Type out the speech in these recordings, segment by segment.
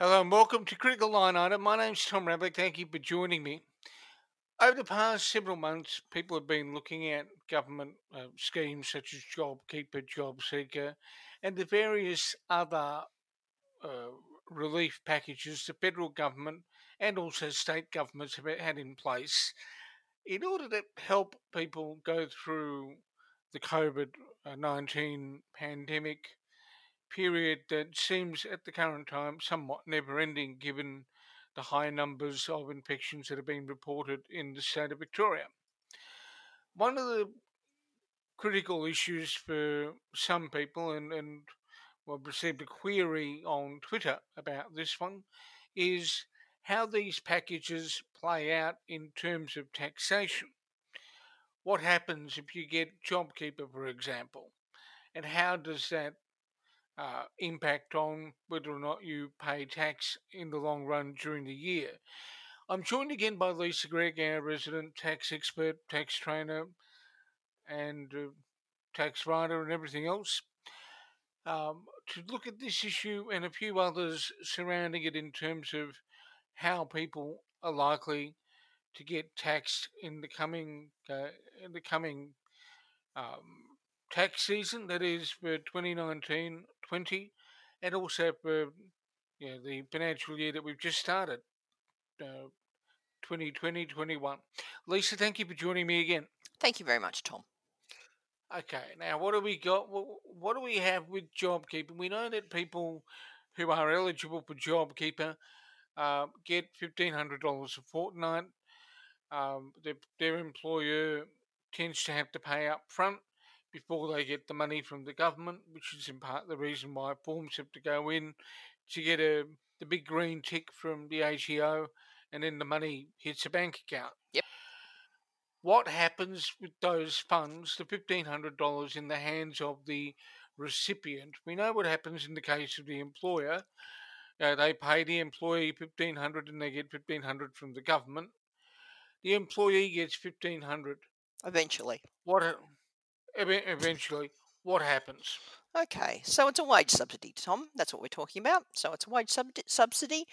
Hello and welcome to Critical Line Item. My name's Tom Rablick. Thank you for joining me. Over the past several months, people have been looking at government uh, schemes such as JobKeeper, JobSeeker, and the various other uh, relief packages the federal government and also state governments have had in place in order to help people go through the COVID 19 pandemic period that seems at the current time somewhat never ending given the high numbers of infections that have been reported in the state of Victoria. One of the critical issues for some people, and, and I've received a query on Twitter about this one, is how these packages play out in terms of taxation. What happens if you get JobKeeper, for example, and how does that uh, impact on whether or not you pay tax in the long run during the year? I'm joined again by Lisa Gregg, our resident tax expert, tax trainer, and uh, tax writer, and everything else. Um, to look at this issue and a few others surrounding it in terms of how people are likely to get taxed in the coming uh, in the coming um, tax season, that is for 2019-20, and also for you know, the financial year that we've just started, uh, 2020-21. Lisa, thank you for joining me again. Thank you very much, Tom. Okay, now what do we got? What do we have with JobKeeper? We know that people who are eligible for JobKeeper uh, get fifteen hundred dollars a fortnight. Um, their, their employer tends to have to pay up front before they get the money from the government, which is in part the reason why forms have to go in to get a the big green tick from the ATO, and then the money hits a bank account. Yep. What happens with those funds, the fifteen hundred dollars in the hands of the recipient? We know what happens in the case of the employer. Uh, they pay the employee fifteen hundred, and they get fifteen hundred from the government. The employee gets fifteen hundred. Eventually. What? Eventually, what happens? Okay, so it's a wage subsidy, Tom. That's what we're talking about. So it's a wage sub- subsidy,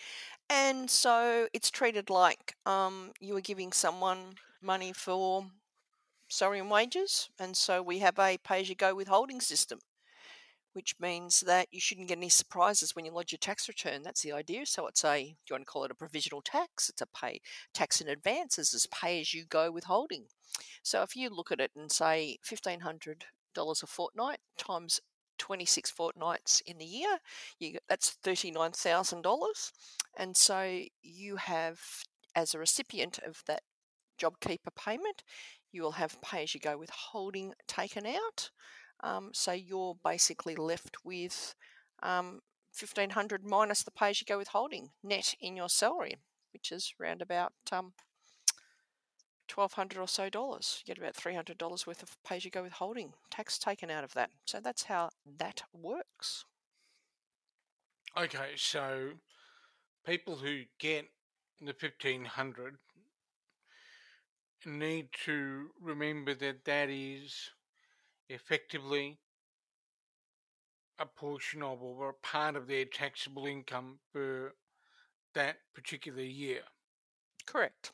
and so it's treated like um, you were giving someone money for salary and wages, and so we have a pay-as-you-go withholding system which means that you shouldn't get any surprises when you lodge your tax return. That's the idea. So it's a, do you want to call it a provisional tax? It's a pay tax in advance. It's pay as you go withholding. So if you look at it and say $1,500 a fortnight times 26 fortnights in the year, you, that's $39,000. And so you have, as a recipient of that JobKeeper payment, you will have pay as you go withholding taken out. Um, so you're basically left with um, 1500 minus the pay as you go withholding net in your salary, which is around about um, 1200 or so dollars. You get about $300 worth of pay as you go withholding tax taken out of that. So that's how that works. Okay, so people who get the 1500 need to remember that that is effectively a portion of or a part of their taxable income for that particular year. Correct.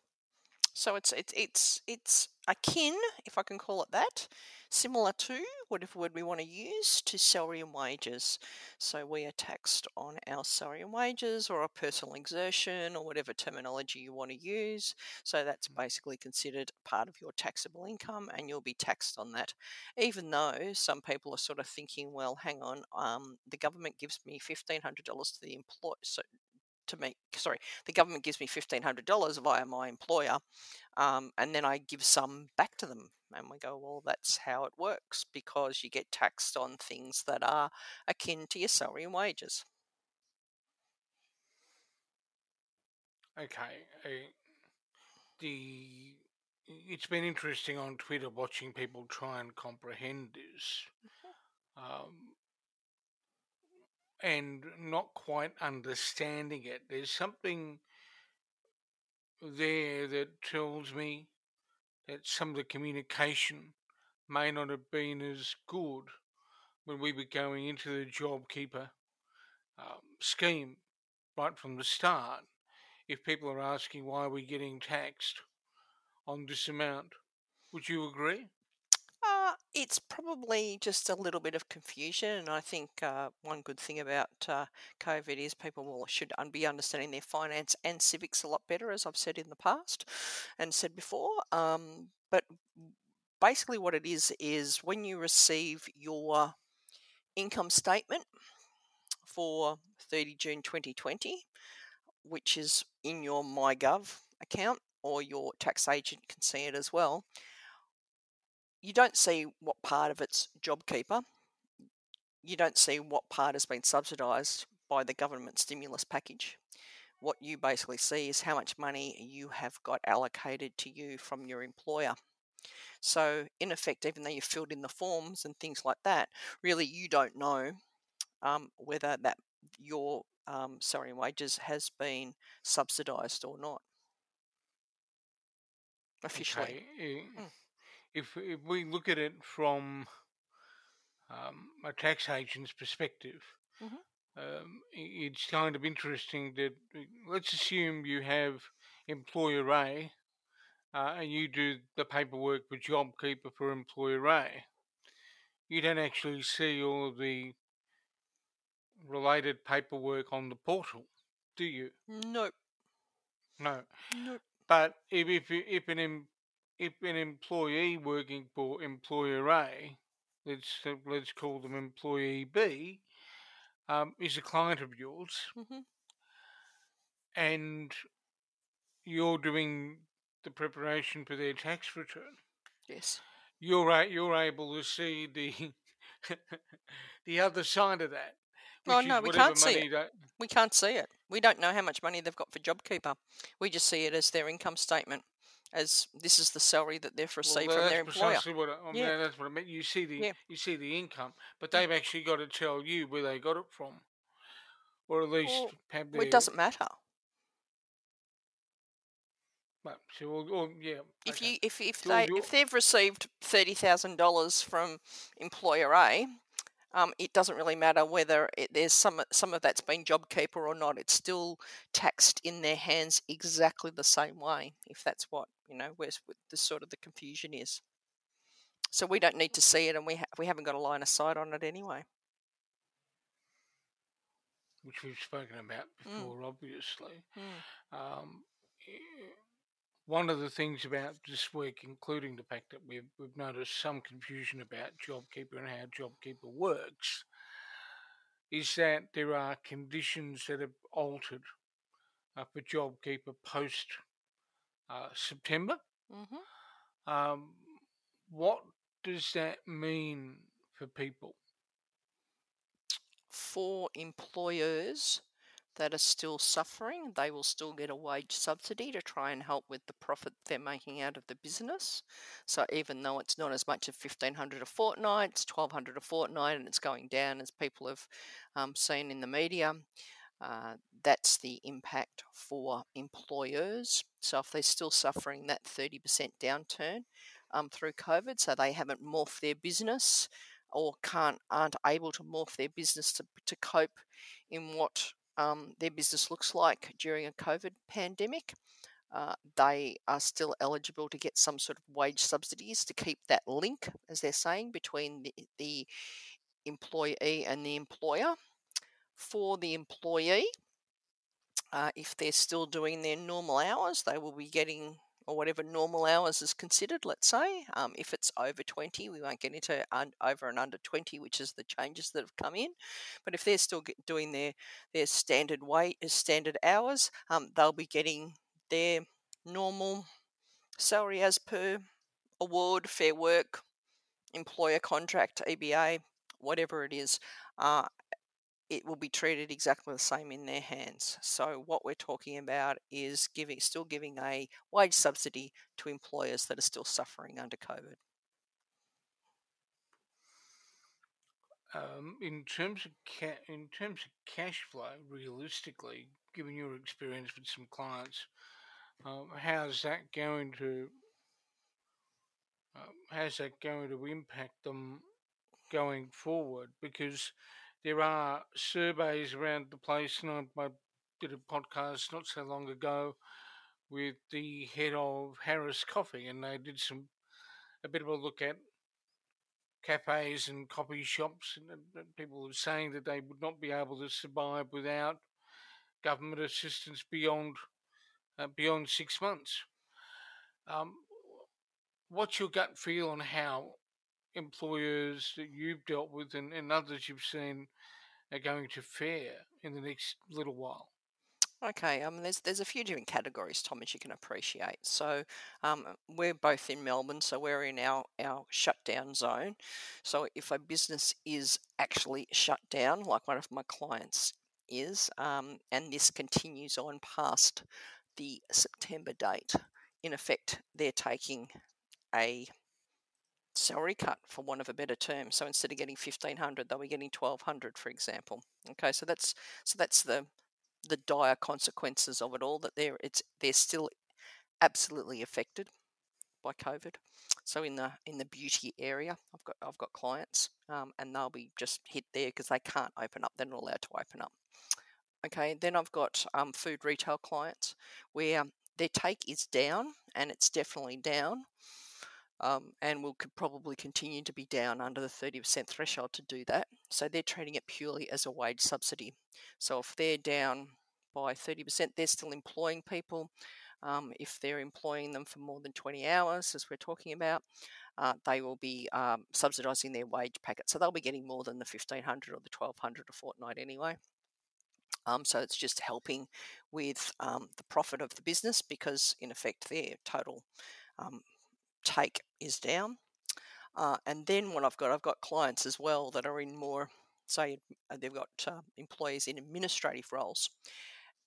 So it's it's it's it's akin, if I can call it that, similar to whatever word we want to use to salary and wages. So we are taxed on our salary and wages or our personal exertion or whatever terminology you want to use. So that's mm. basically considered part of your taxable income and you'll be taxed on that. Even though some people are sort of thinking, well, hang on, um, the government gives me $1,500 to the employer, so to me, sorry, the government gives me $1,500 via my employer, um, and then I give some back to them. And we go, well, that's how it works because you get taxed on things that are akin to your salary and wages. Okay. Uh, the it's been interesting on Twitter watching people try and comprehend this. Mm-hmm. Um, and not quite understanding it. There's something there that tells me that some of the communication may not have been as good when we were going into the JobKeeper um, scheme right from the start if people are asking why we're getting taxed on this amount. Would you agree? Uh, it's probably just a little bit of confusion, and I think uh, one good thing about uh, COVID is people will, should be understanding their finance and civics a lot better, as I've said in the past and said before. Um, but basically, what it is is when you receive your income statement for 30 June 2020, which is in your MyGov account, or your tax agent can see it as well you don't see what part of it's JobKeeper. You don't see what part has been subsidised by the government stimulus package. What you basically see is how much money you have got allocated to you from your employer. So, in effect, even though you've filled in the forms and things like that, really you don't know um, whether that your um, salary and wages has been subsidised or not officially. Okay. Mm if if we look at it from um, a tax agent's perspective, mm-hmm. um, it's kind of interesting that let's assume you have employer A uh, and you do the paperwork for JobKeeper for employer A. You don't actually see all of the related paperwork on the portal, do you? Nope. No. Nope. But if if, if an if an employee working for employer A, let's let's call them employee B, um, is a client of yours, mm-hmm. and you're doing the preparation for their tax return. Yes. You're you're able to see the the other side of that. Oh no, we can't see it. That... We can't see it. We don't know how much money they've got for JobKeeper. We just see it as their income statement as this is the salary that they've received well, from their employer. What I, oh, yeah. that's what I meant. You see the yeah. you see the income, but they've actually got to tell you where they got it from, or at least well, have their. It doesn't matter. But, so, or, or, yeah. If okay. you if if they if they've received thirty thousand dollars from employer A, um, it doesn't really matter whether it, there's some some of that's been JobKeeper or not. It's still taxed in their hands exactly the same way. If that's what you know, where's the sort of the confusion is. So we don't need to see it, and we ha- we haven't got a line of sight on it anyway. Which we've spoken about mm. before, mm. obviously. Mm. Um, one of the things about this week, including the fact that we've, we've noticed some confusion about JobKeeper and how JobKeeper works, is that there are conditions that have altered uh, for JobKeeper post uh, September. Mm-hmm. Um, what does that mean for people? For employers, that are still suffering, they will still get a wage subsidy to try and help with the profit they're making out of the business. So even though it's not as much as fifteen hundred a fortnight, it's twelve hundred a fortnight, and it's going down as people have um, seen in the media. Uh, that's the impact for employers. So if they're still suffering that 30% downturn um, through COVID, so they haven't morphed their business or can't aren't able to morph their business to, to cope in what um, their business looks like during a COVID pandemic. Uh, they are still eligible to get some sort of wage subsidies to keep that link, as they're saying, between the, the employee and the employer. For the employee, uh, if they're still doing their normal hours, they will be getting or whatever normal hours is considered, let's say. Um, if it's over 20, we won't get into un- over and under 20, which is the changes that have come in. But if they're still doing their, their standard weight, uh, standard hours, um, they'll be getting their normal salary as per award, fair work, employer contract, EBA, whatever it is. Uh, it will be treated exactly the same in their hands. So what we're talking about is giving, still giving a wage subsidy to employers that are still suffering under COVID. Um, in terms of ca- in terms of cash flow, realistically, given your experience with some clients, um, how's that going to um, how's that going to impact them going forward? Because there are surveys around the place, and I, I did a podcast not so long ago with the head of Harris Coffee, and they did some a bit of a look at cafes and coffee shops, and, and people were saying that they would not be able to survive without government assistance beyond uh, beyond six months. Um, what's your gut feel on how employers that you've dealt with and, and others you've seen are going to fare in the next little while? Okay, um, there's there's a few different categories, Tom, as you can appreciate. So, um, we're both in Melbourne, so we're in our our shutdown zone. So, if a business is actually shut down, like one of my clients is, um, and this continues on past the September date, in effect, they're taking a salary cut for want of a better term so instead of getting 1500 they'll be getting 1200 for example okay so that's so that's the the dire consequences of it all that they're it's they're still absolutely affected by COVID. So in the in the beauty area, I've got I've got clients, um, and they'll be just hit there because they can't open up. They're not allowed to open up. Okay, then I've got um, food retail clients where their take is down, and it's definitely down, um, and will could probably continue to be down under the 30% threshold to do that. So they're treating it purely as a wage subsidy. So if they're down by 30%, they're still employing people. Um, if they're employing them for more than 20 hours, as we're talking about, uh, they will be um, subsidising their wage packet. So they'll be getting more than the 1500 or the 1200 a fortnight anyway. Um, so it's just helping with um, the profit of the business because, in effect, their total um, take is down. Uh, and then what I've got, I've got clients as well that are in more, say, uh, they've got uh, employees in administrative roles.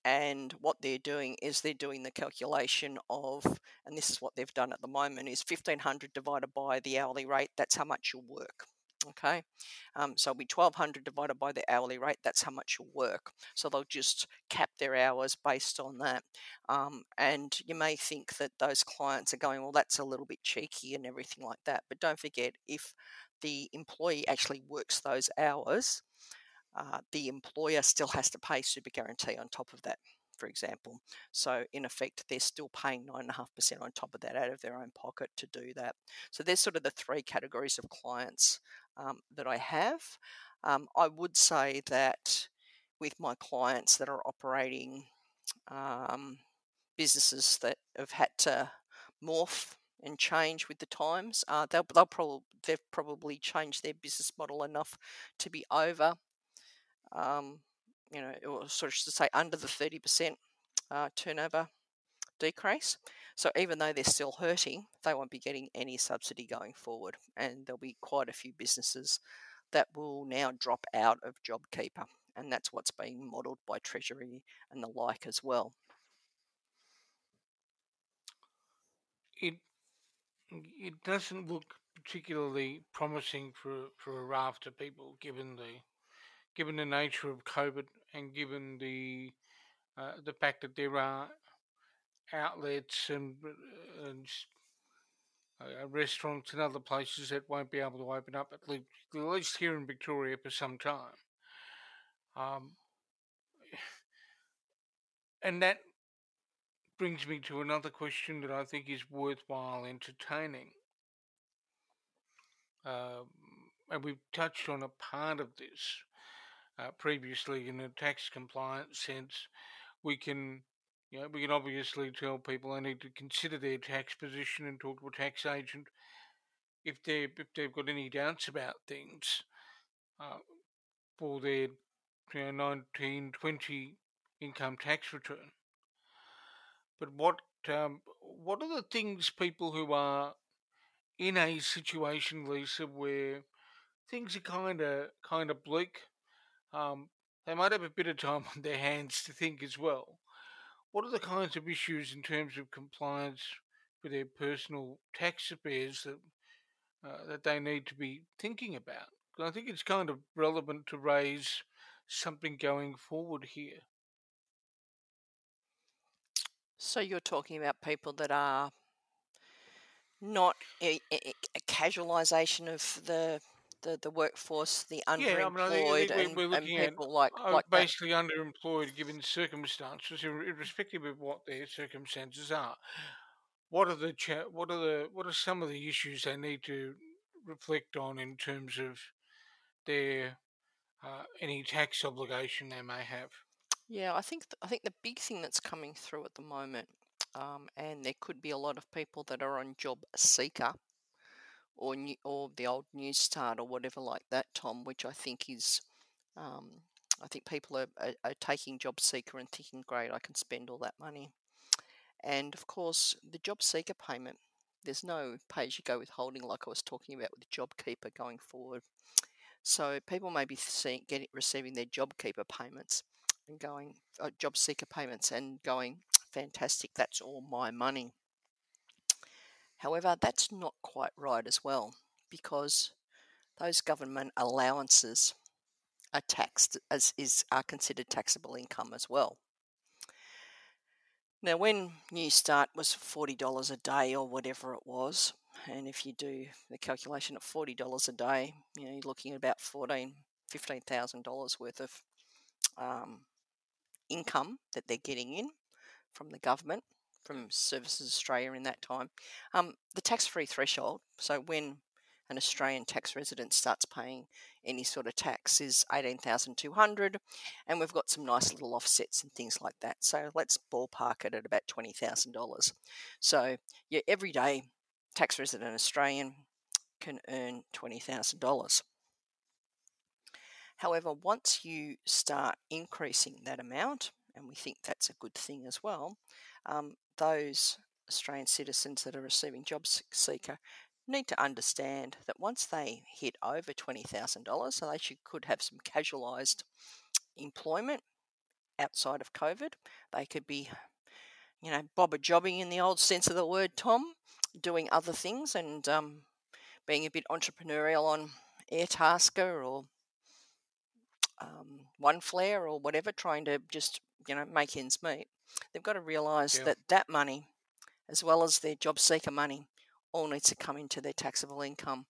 And what they're doing is they're doing the calculation of, and this is what they've done at the moment, is 1500 divided by the hourly rate. That's how much you'll work. Okay, um, so it'll be 1200 divided by the hourly rate. That's how much you'll work. So they'll just cap their hours based on that. Um, and you may think that those clients are going, well, that's a little bit cheeky and everything like that. But don't forget, if the employee actually works those hours, uh, the employer still has to pay super guarantee on top of that for example. So, in effect, they're still paying 9.5% on top of that out of their own pocket to do that. So, there's sort of the three categories of clients um, that I have. Um, I would say that with my clients that are operating um, businesses that have had to morph and change with the times, uh, they'll, they'll probably they've probably changed their business model enough to be over, um, you know, or sort of to say under the thirty percent uh, turnover decrease. So even though they're still hurting, they won't be getting any subsidy going forward, and there'll be quite a few businesses that will now drop out of JobKeeper, and that's what's being modelled by Treasury and the like as well. It it doesn't look particularly promising for for a raft of people, given the given the nature of COVID and given the uh, the fact that there are outlets and, and uh, restaurants and other places that won't be able to open up at least, at least here in Victoria for some time. Um, and that brings me to another question that I think is worthwhile entertaining. Um, and we've touched on a part of this uh, previously in a tax compliance sense. We can you know, we can obviously tell people they need to consider their tax position and talk to a tax agent if they if they've got any doubts about things uh, for their you know, 1920 income tax return. But what um, what are the things people who are in a situation, Lisa, where things are kind of kind of bleak? Um, they might have a bit of time on their hands to think as well what are the kinds of issues in terms of compliance for their personal tax affairs that uh, that they need to be thinking about? I think it's kind of relevant to raise something going forward here. So you're talking about people that are not a, a, a casualisation of the the, the workforce, the Yeah, I mean, I think, I underemployed, think we're, and, we're and people like uh, like that. basically underemployed given circumstances, irrespective of what their circumstances are. What are the cha- what are the what are some of the issues they need to reflect on in terms of their uh, any tax obligation they may have? Yeah, I think th- I think the big thing that's coming through at the moment, um, and there could be a lot of people that are on job seeker or new, or the old New start or whatever like that, Tom, which I think is, um, I think people are, are, are taking job seeker and thinking, great, I can spend all that money. And of course, the job seeker payment, there's no pay as you go withholding like I was talking about with JobKeeper going forward. So people may be seeing, getting, receiving their JobKeeper payments and going, uh, job seeker payments and going, fantastic, that's all my money. However, that's not quite right as well because those government allowances are taxed as is are considered taxable income as well. Now, when New Start was forty dollars a day or whatever it was, and if you do the calculation at forty dollars a day, you know you're looking at about fourteen, fifteen thousand dollars worth of um, income that they're getting in from the government from Services Australia in that time. Um, the tax-free threshold, so when an Australian tax resident starts paying any sort of tax is 18,200 and we've got some nice little offsets and things like that. So let's ballpark it at about $20,000. So your everyday tax resident Australian can earn $20,000. However, once you start increasing that amount, and we think that's a good thing as well, um, those Australian citizens that are receiving job seeker need to understand that once they hit over $20,000, so they should, could have some casualised employment outside of COVID. They could be, you know, bobber jobbing in the old sense of the word, Tom, doing other things and um, being a bit entrepreneurial on Airtasker or um, Oneflare or whatever, trying to just, you know, make ends meet. They've got to realise Yeah. that that money, as well as their job seeker money, all needs to come into their taxable income.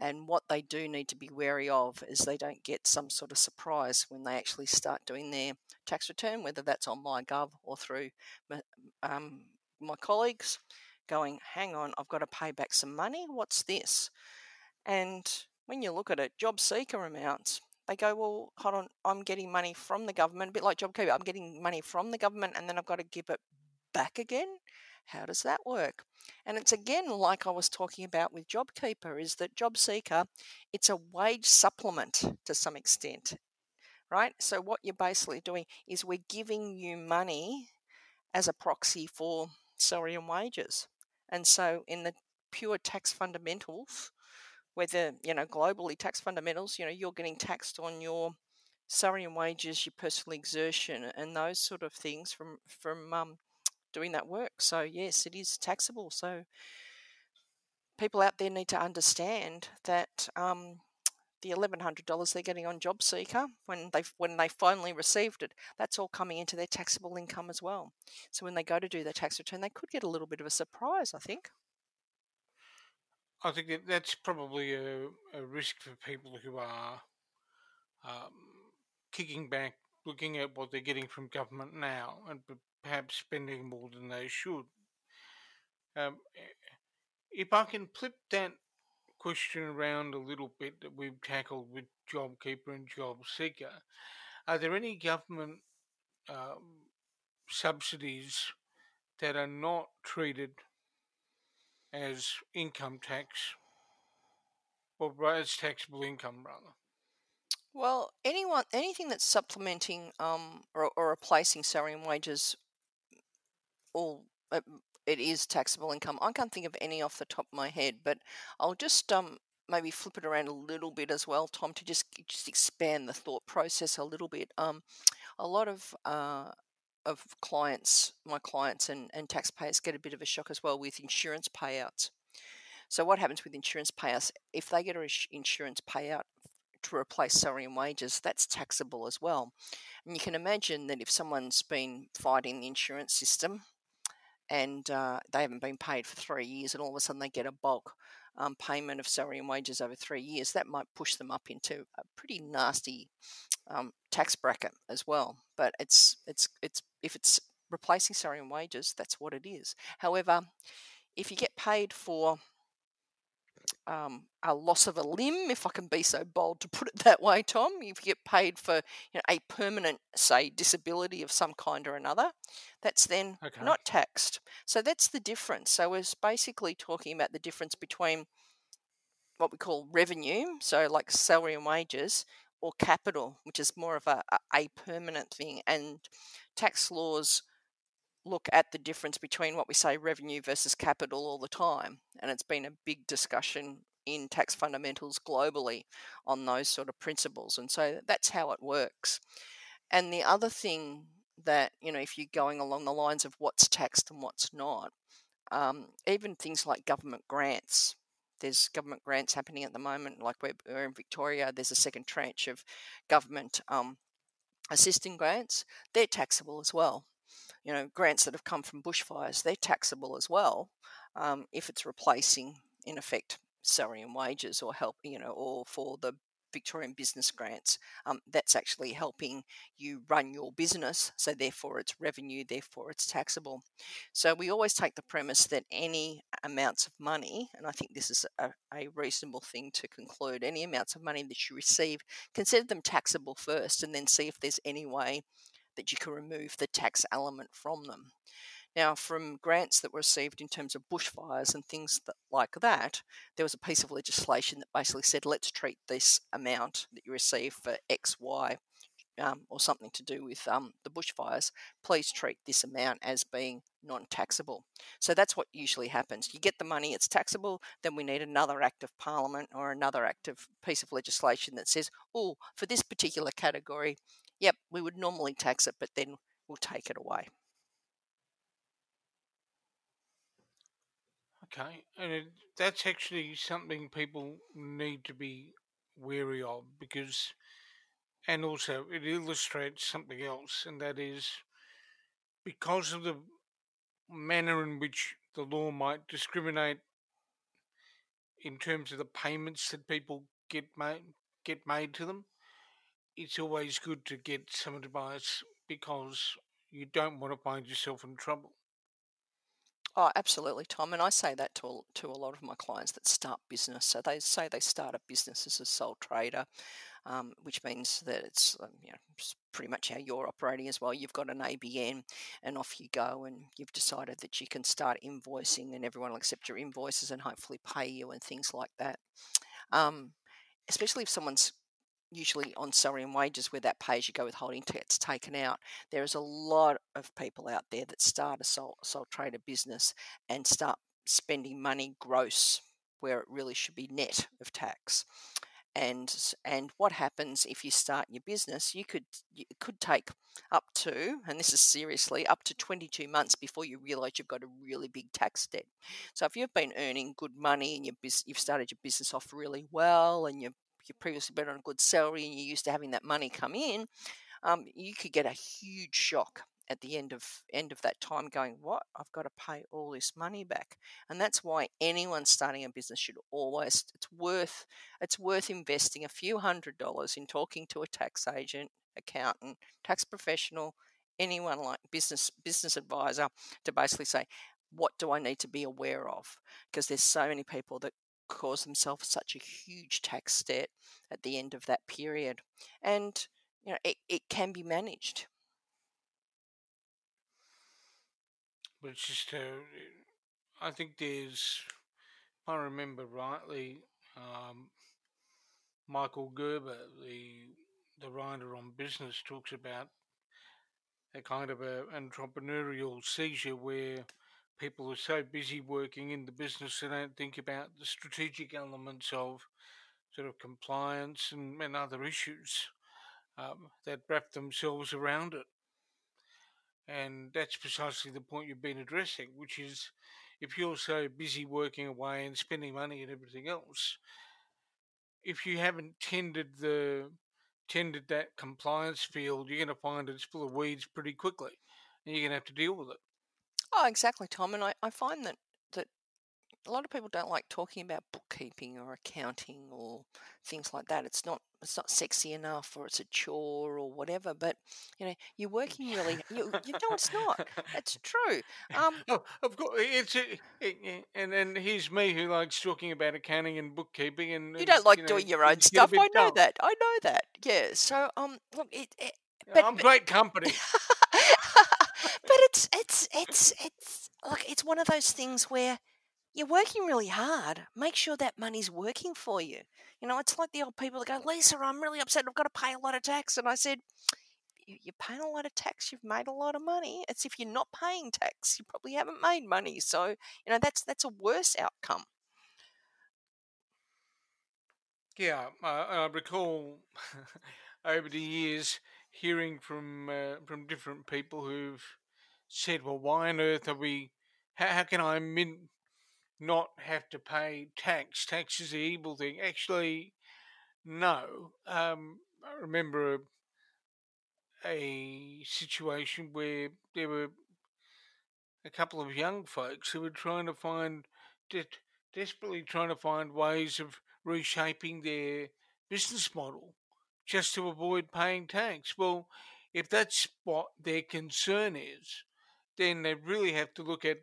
And what they do need to be wary of is they don't get some sort of surprise when they actually start doing their tax return, whether that's on MyGov or through my, um, my colleagues, going, hang on, I've got to pay back some money. What's this? And when you look at it, job seeker amounts, they go, well, hold on, I'm getting money from the government, a bit like JobKeeper. I'm getting money from the government and then I've got to give it back again. How does that work? And it's again like I was talking about with JobKeeper, is that job seeker, it's a wage supplement to some extent, right? So what you're basically doing is we're giving you money as a proxy for salary and wages. And so in the pure tax fundamentals, whether you know globally tax fundamentals, you know you're getting taxed on your salary and wages, your personal exertion, and those sort of things from from um, doing that work. So yes, it is taxable. So people out there need to understand that um, the eleven hundred dollars they're getting on JobSeeker when they when they finally received it, that's all coming into their taxable income as well. So when they go to do their tax return, they could get a little bit of a surprise. I think. I think that that's probably a, a risk for people who are um, kicking back, looking at what they're getting from government now, and perhaps spending more than they should. Um, if I can flip that question around a little bit that we've tackled with JobKeeper and JobSeeker, are there any government um, subsidies that are not treated as income tax or as taxable income rather? Well, anyone, anything that's supplementing um, or, or replacing salary and wages, all it is taxable income. I can't think of any off the top of my head, but I'll just um, maybe flip it around a little bit as well, Tom, to just just expand the thought process a little bit. Um, a lot of uh, of clients, my clients and, and taxpayers get a bit of a shock as well with insurance payouts. So what happens with insurance payouts? If they get an insurance payout to replace salary and wages, that's taxable as well. And you can imagine that if someone's been fighting the insurance system and uh, they haven't been paid for three years, and all of a sudden they get a bulk um, payment of salary and wages over three years, that might push them up into a pretty nasty um, tax bracket as well. But it's it's it's if it's replacing salary and wages, that's what it is. However, if you get paid for um, a loss of a limb, if I can be so bold to put it that way, Tom. If you get paid for you know, a permanent, say, disability of some kind or another, that's then okay. not taxed. So that's the difference. So we're basically talking about the difference between what we call revenue, so like salary and wages, or capital, which is more of a, a permanent thing. And tax laws look at the difference between what we say revenue versus capital all the time. And it's been a big discussion in tax fundamentals globally on those sort of principles. And so that's how it works. And the other thing that, you know, if you're going along the lines of what's taxed and what's not, um, even things like government grants. There's government grants happening at the moment, like we're, we're in Victoria. There's a second tranche of government um, assisting grants. They're taxable as well you know, grants that have come from bushfires, they're taxable as well um, if it's replacing, in effect, salary and wages or help, you know, or for the Victorian business grants, um, that's actually helping you run your business. So, therefore, it's revenue, therefore, it's taxable. So, we always take the premise that any amounts of money, and I think this is a, a reasonable thing to conclude, any amounts of money that you receive, consider them taxable first and then see if there's any way that you can remove the tax element from them. Now, from grants that were received in terms of bushfires and things that, like that, there was a piece of legislation that basically said, let's treat this amount that you receive for X, Y, um, or something to do with um, the bushfires, please treat this amount as being non taxable. So that's what usually happens. You get the money, it's taxable, then we need another act of parliament or another act of piece of legislation that says, oh, for this particular category, yep, we would normally tax it, but then we'll take it away. Okay, and that's actually something people need to be wary of because, and also it illustrates something else, and that is because of the manner in which the law might discriminate in terms of the payments that people get made get made to them it's always good to get some advice because you don't want to find yourself in trouble. Oh, absolutely, Tom. And I say that to a, to a lot of my clients that start business. So they say they start a business as a sole trader, um, which means that it's, um, you know, pretty much how you're operating as well. You've got an ABN, and off you go, and you've decided that you can start invoicing, and everyone will accept your invoices and hopefully pay you and things like that. Um, especially if someone's usually on salary and wages where that pay as you go withholding gets taken out. There is a lot of people out there that start a sole, sole trader business and start spending money gross where it really should be net of tax. And and what happens if you start your business? You could it could take up to, and this is seriously, up to 22 months before you realize you've got a really big tax debt. So if you've been earning good money and you've started your business off really well and you've you've previously been on a good salary and you're used to having that money come in, um, you could get a huge shock at the end of end of that time going what? I've got to pay all this money back. And that's why anyone starting a business should always it's worth it's worth investing a few hundred dollars in talking to a tax agent accountant tax professional anyone like business business advisor to basically say what do i need to be aware of? Because there's so many people that cause themselves such a huge tax debt at the end of that period. And, you know, it, it can be managed. But it's just, uh, I think there's, if I remember rightly, um, Michael Gerber, the the writer on business, talks about a kind of a entrepreneurial seizure where people are so busy working in the business they don't think about the strategic elements of sort of compliance and, and other issues um, that wrap themselves around it. And that's precisely the point you've been addressing, which is if you're so busy working away and spending money and everything else, if you haven't tended the tended that compliance field, you're going to find it's full of weeds pretty quickly, and you're going to have to deal with it. Oh, exactly, Tom. And I, I find that that a lot of people don't like talking about bookkeeping or accounting or things like that. It's not it's not sexy enough, or it's a chore or whatever. But you know, you're working really. You, you know, it's not. It's true. Um, oh, of course, it's a, it, and and here's me who likes talking about accounting and bookkeeping, and you don't like you know, doing your own things get a stuff. I know dull. that. I know that. Yeah. So um, look, it, it but I'm but great company. It's it's it's it's one of those things where you're working really hard. Make sure that money's working for you. You know, it's like the old people that go, Lisa, I'm really upset. I've got to pay a lot of tax. And I said, "You- you're paying a lot of tax. You've made a lot of money. It's if you're not paying tax, you probably haven't made money. So you know that's that's a worse outcome. Yeah, uh, I recall over the years hearing from uh, from different people who've said, "Well, why on earth are we? How, how can I min- not have to pay tax? Tax is the evil thing." Actually, no. Um, I remember a, a situation where there were a couple of young folks who were trying to find, de- desperately trying to find ways of reshaping their business model just to avoid paying tax. Well, if that's what their concern is, then they really have to look at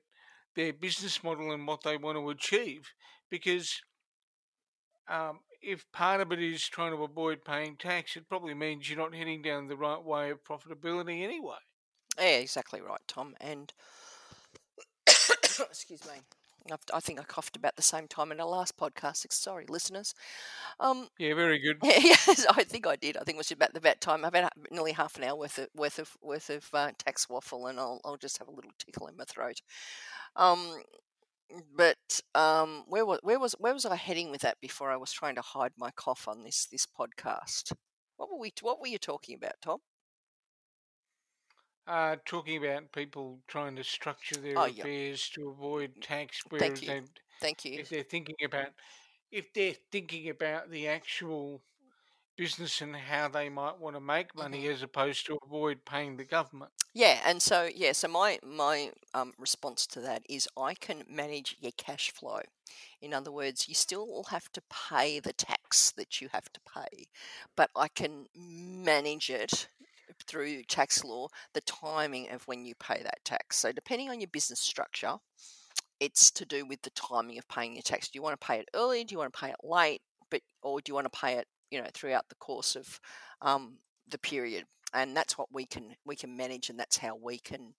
their business model and what they want to achieve. Because um, if part of it is trying to avoid paying tax, it probably means you're not heading down the right way of profitability anyway. Yeah, exactly right, Tom. And excuse me. I've- I think I coughed about the same time in our last podcast. Sorry, listeners. Um, Yeah, very good. yes, I think I did. I think it was about the about time. I've had nearly half an hour worth of worth of worth of uh, tax waffle, and I'll I'll just have a little tickle in my throat. Um, but um, where was where was where was I heading with that before I was trying to hide my cough on this this podcast? What were we What were you talking about, Tom? Uh, talking about people trying to structure their Oh, yeah. affairs to avoid tax, whereas Thank you. they, Thank you. if they're thinking about if they're thinking about the actual business and how they might want to make money Mhm. as opposed to avoid paying the government. Yeah, and so yeah, so my my um, response to that is I can manage your cash flow. In other words, you still have to pay the tax that you have to pay, but I can manage it through tax law the timing of when you pay that tax. So depending on your business structure, it's to do with the timing of paying your tax. Do you want to pay it early? Do you want to pay it late? But or do you want to pay it, you know, throughout the course of um, the period? And that's what we can we can manage, and that's how we can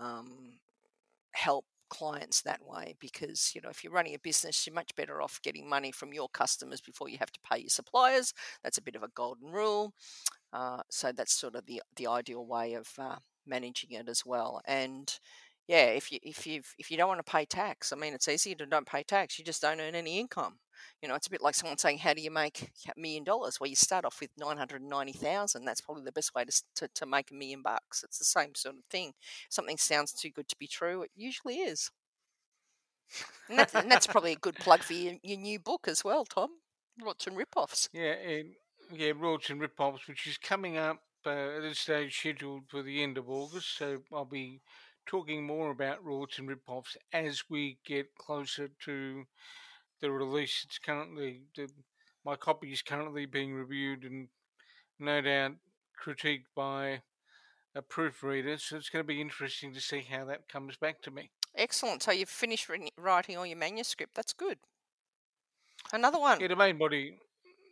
um, help clients that way. Because you know, if you're running a business, you're much better off getting money from your customers before you have to pay your suppliers. That's a bit of a golden rule. Uh, so that's sort of the the ideal way of uh, managing it as well. And yeah, if you if you if you don't want to pay tax, I mean, it's easy to don't pay tax. You just don't earn any income. You know, it's a bit like someone saying, "How do you make a million dollars?" Well, you start off with nine hundred ninety thousand. That's probably the best way to, to to make a million bucks. It's the same sort of thing. Something sounds too good to be true. It usually is. And that's, and that's probably a good plug for your, your new book as well, Tom. Rorts and rip-offs. Yeah, and yeah, and Rip-Offs, which is coming up uh, at this stage scheduled for the end of August. So I'll be talking more about Rorts and Rip-Offs as we get closer to the release. It's currently the, my copy is currently being reviewed and no doubt critiqued by a proofreader. So it's going to be interesting to see how that comes back to me. Excellent. So you've finished writing all your manuscript. That's good. Another one. Yeah, the main body,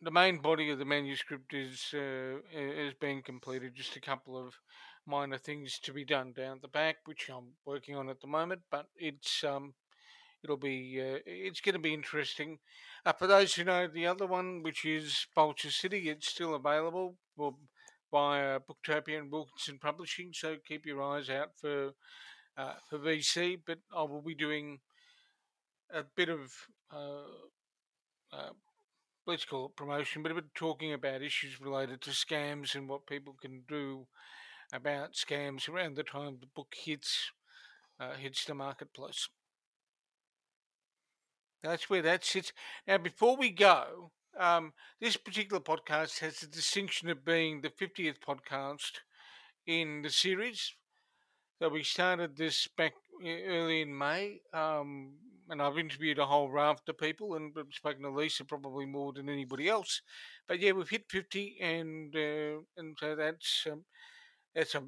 the main body of the manuscript is uh, is being completed. Just a couple of minor things to be done down at the back, which I'm working on at the moment. But it's um, it'll be uh, it's going to be interesting. Uh, for those who know the other one, which is Vulture City, it's still available for, via Booktopia and Wilkinson Publishing. So keep your eyes out for uh, for VC. But I will be doing a bit of uh, uh, let's call it promotion, but talking about issues related to scams and what people can do about scams around the time the book hits uh, hits the marketplace. That's where that sits. Now, before we go, um, this particular podcast has the distinction of being the 50th podcast in the series. So we started this back e- early in May. Um, and I've interviewed a whole raft of people and spoken to Lisa probably more than anybody else. But yeah, we've hit 50, and uh, and so that's um, that's a,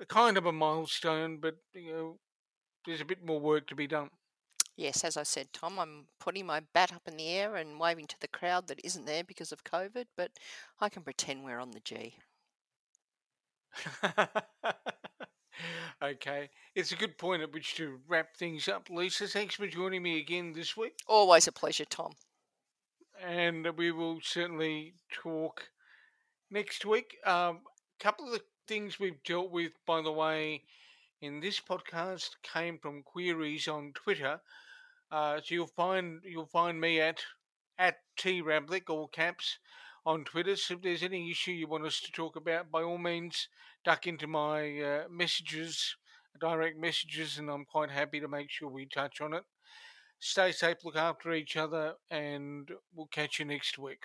a kind of a milestone, but you know, there's a bit more work to be done. Yes, as I said, Tom, I'm putting my bat up in the air and waving to the crowd that isn't there because of COVID, but I can pretend we're on the G. okay, it's a good point at which to wrap things up. Lisa, thanks for joining me again this week. Always a pleasure, Tom. And we will certainly talk next week. A um, couple of the things we've dealt with, by the way, in this podcast came from queries on Twitter. Uh, so you'll find you'll find me at at T Ravlic, all caps, on Twitter. So if there's any issue you want us to talk about, by all means, duck into my uh, messages, direct messages, and I'm quite happy to make sure we touch on it. Stay safe, look after each other, and we'll catch you next week.